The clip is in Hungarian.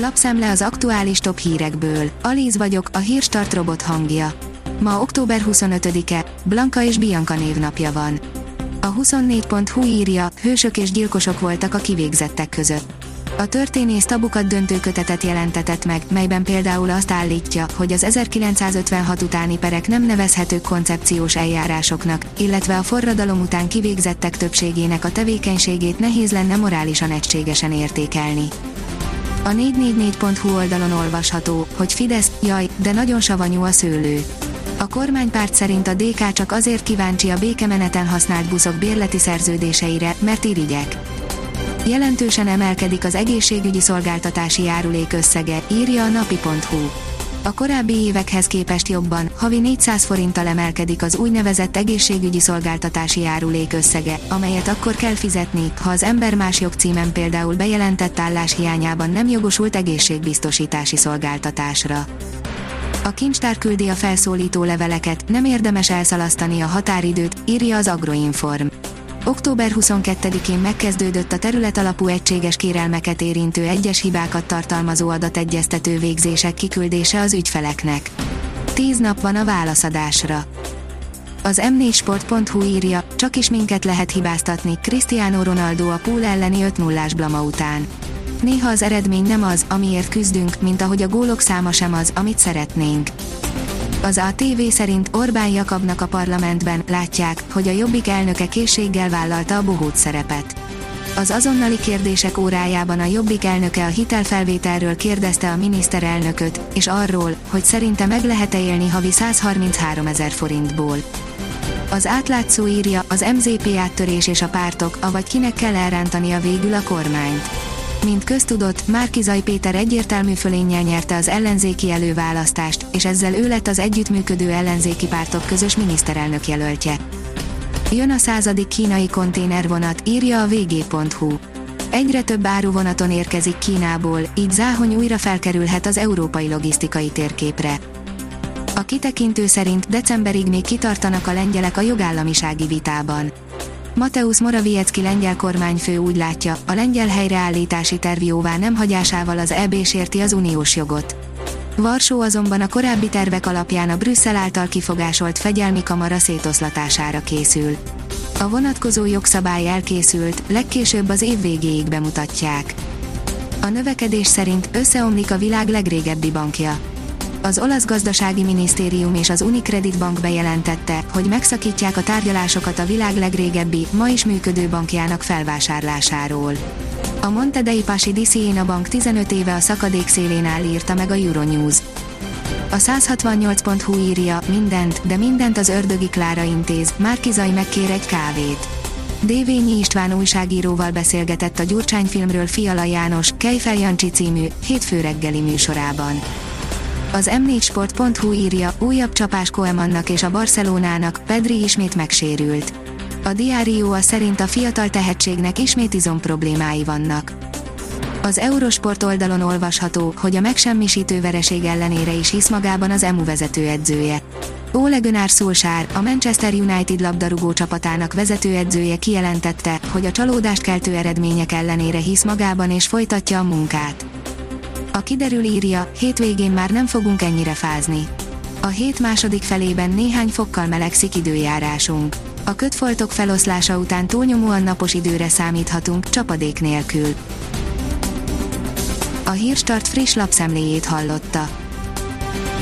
Lapszemle az aktuális top hírekből. Alíz vagyok, a hírstart robot hangja. Ma október 25-e, Blanka és Bianca névnapja van. A 24.hu írja, hősök és gyilkosok voltak a kivégzettek között. A történész tabukat döntő kötetet jelentetett meg, melyben például azt állítja, hogy az 1956 utáni perek nem nevezhetők koncepciós eljárásoknak, illetve a forradalom után kivégzettek többségének a tevékenységét nehéz lenne morálisan egységesen értékelni. A 444.hu oldalon olvasható, hogy Fidesz, jaj, de nagyon savanyú a szőlő. A kormánypárt szerint a DK csak azért kíváncsi a békemeneten használt buszok bérleti szerződéseire, mert irigyek. Jelentősen emelkedik az egészségügyi szolgáltatási járulék összege, írja a napi.hu. A korábbi évekhez képest jobban, havi 400 forinttal emelkedik az úgynevezett egészségügyi szolgáltatási járulék összege, amelyet akkor kell fizetni, ha az ember más jogcímen például bejelentett állás hiányában nem jogosult egészségbiztosítási szolgáltatásra. A kincstár küldi a felszólító leveleket, nem érdemes elszalasztani a határidőt, írja az Agroinform. Október 22-én megkezdődött a terület alapú egységes kérelmeket érintő egyes hibákat tartalmazó adategyeztető végzések kiküldése az ügyfeleknek. Tíz nap van a válaszadásra. Az m4sport.hu írja, csak is minket lehet hibáztatni, Cristiano Ronaldo a pool elleni 5 0 blama után. Néha az eredmény nem az, amiért küzdünk, mint ahogy a gólok száma sem az, amit szeretnénk. Az ATV szerint Orbán Jakabnak a parlamentben látják, hogy a Jobbik elnöke készséggel vállalta a bohóc szerepet. Az azonnali kérdések órájában a Jobbik elnöke a hitelfelvételről kérdezte a miniszterelnököt, és arról, hogy szerinte meg lehet-e élni havi 133 ezer forintból. Az átlátszó írja, az MZP áttörés és a pártok, avagy kinek kell elrántani a végül a kormányt. Mint köztudott, Márkizaj Péter egyértelmű fölénnyel nyerte az ellenzéki előválasztást, és ezzel ő lett az együttműködő ellenzéki pártok közös miniszterelnök jelöltje. Jön a századik kínai konténervonat, írja a vg.hu. Egyre több áruvonaton érkezik Kínából, így Záhony újra felkerülhet az európai logisztikai térképre. A kitekintő szerint decemberig még kitartanak a lengyelek a jogállamisági vitában. Mateusz Morawiecki lengyel kormányfő úgy látja, a lengyel helyreállítási terv jóvá nem hagyásával az EB sérti az uniós jogot. Varsó azonban a korábbi tervek alapján a Brüsszel által kifogásolt fegyelmi kamara szétoszlatására készül. A vonatkozó jogszabály elkészült, legkésőbb az év végéig bemutatják. A növekedés szerint összeomlik a világ legrégebbi bankja az olasz gazdasági minisztérium és az Unicredit Bank bejelentette, hogy megszakítják a tárgyalásokat a világ legrégebbi, ma is működő bankjának felvásárlásáról. A Monte dei Paschi di Siena Bank 15 éve a szakadék szélén áll írta meg a Euronews. A 168.hu írja, mindent, de mindent az ördögi Klára intéz, Márkizaj megkér egy kávét. Dévényi István újságíróval beszélgetett a Gyurcsány filmről Fiala János, Kejfel Jancsi című, hétfő reggeli műsorában. Az m4sport.hu írja, újabb csapás Koemannak és a Barcelonának, Pedri ismét megsérült. A Diárió szerint a fiatal tehetségnek ismét izom problémái vannak. Az Eurosport oldalon olvasható, hogy a megsemmisítő vereség ellenére is hisz magában az EMU vezetőedzője. Ole Gunnar Solskjaer, a Manchester United labdarúgó csapatának vezetőedzője kijelentette, hogy a csalódást keltő eredmények ellenére hisz magában és folytatja a munkát. A kiderül írja, hétvégén már nem fogunk ennyire fázni. A hét második felében néhány fokkal melegszik időjárásunk. A kötfoltok feloszlása után túlnyomóan napos időre számíthatunk, csapadék nélkül. A Hírstart friss lapszemléjét hallotta.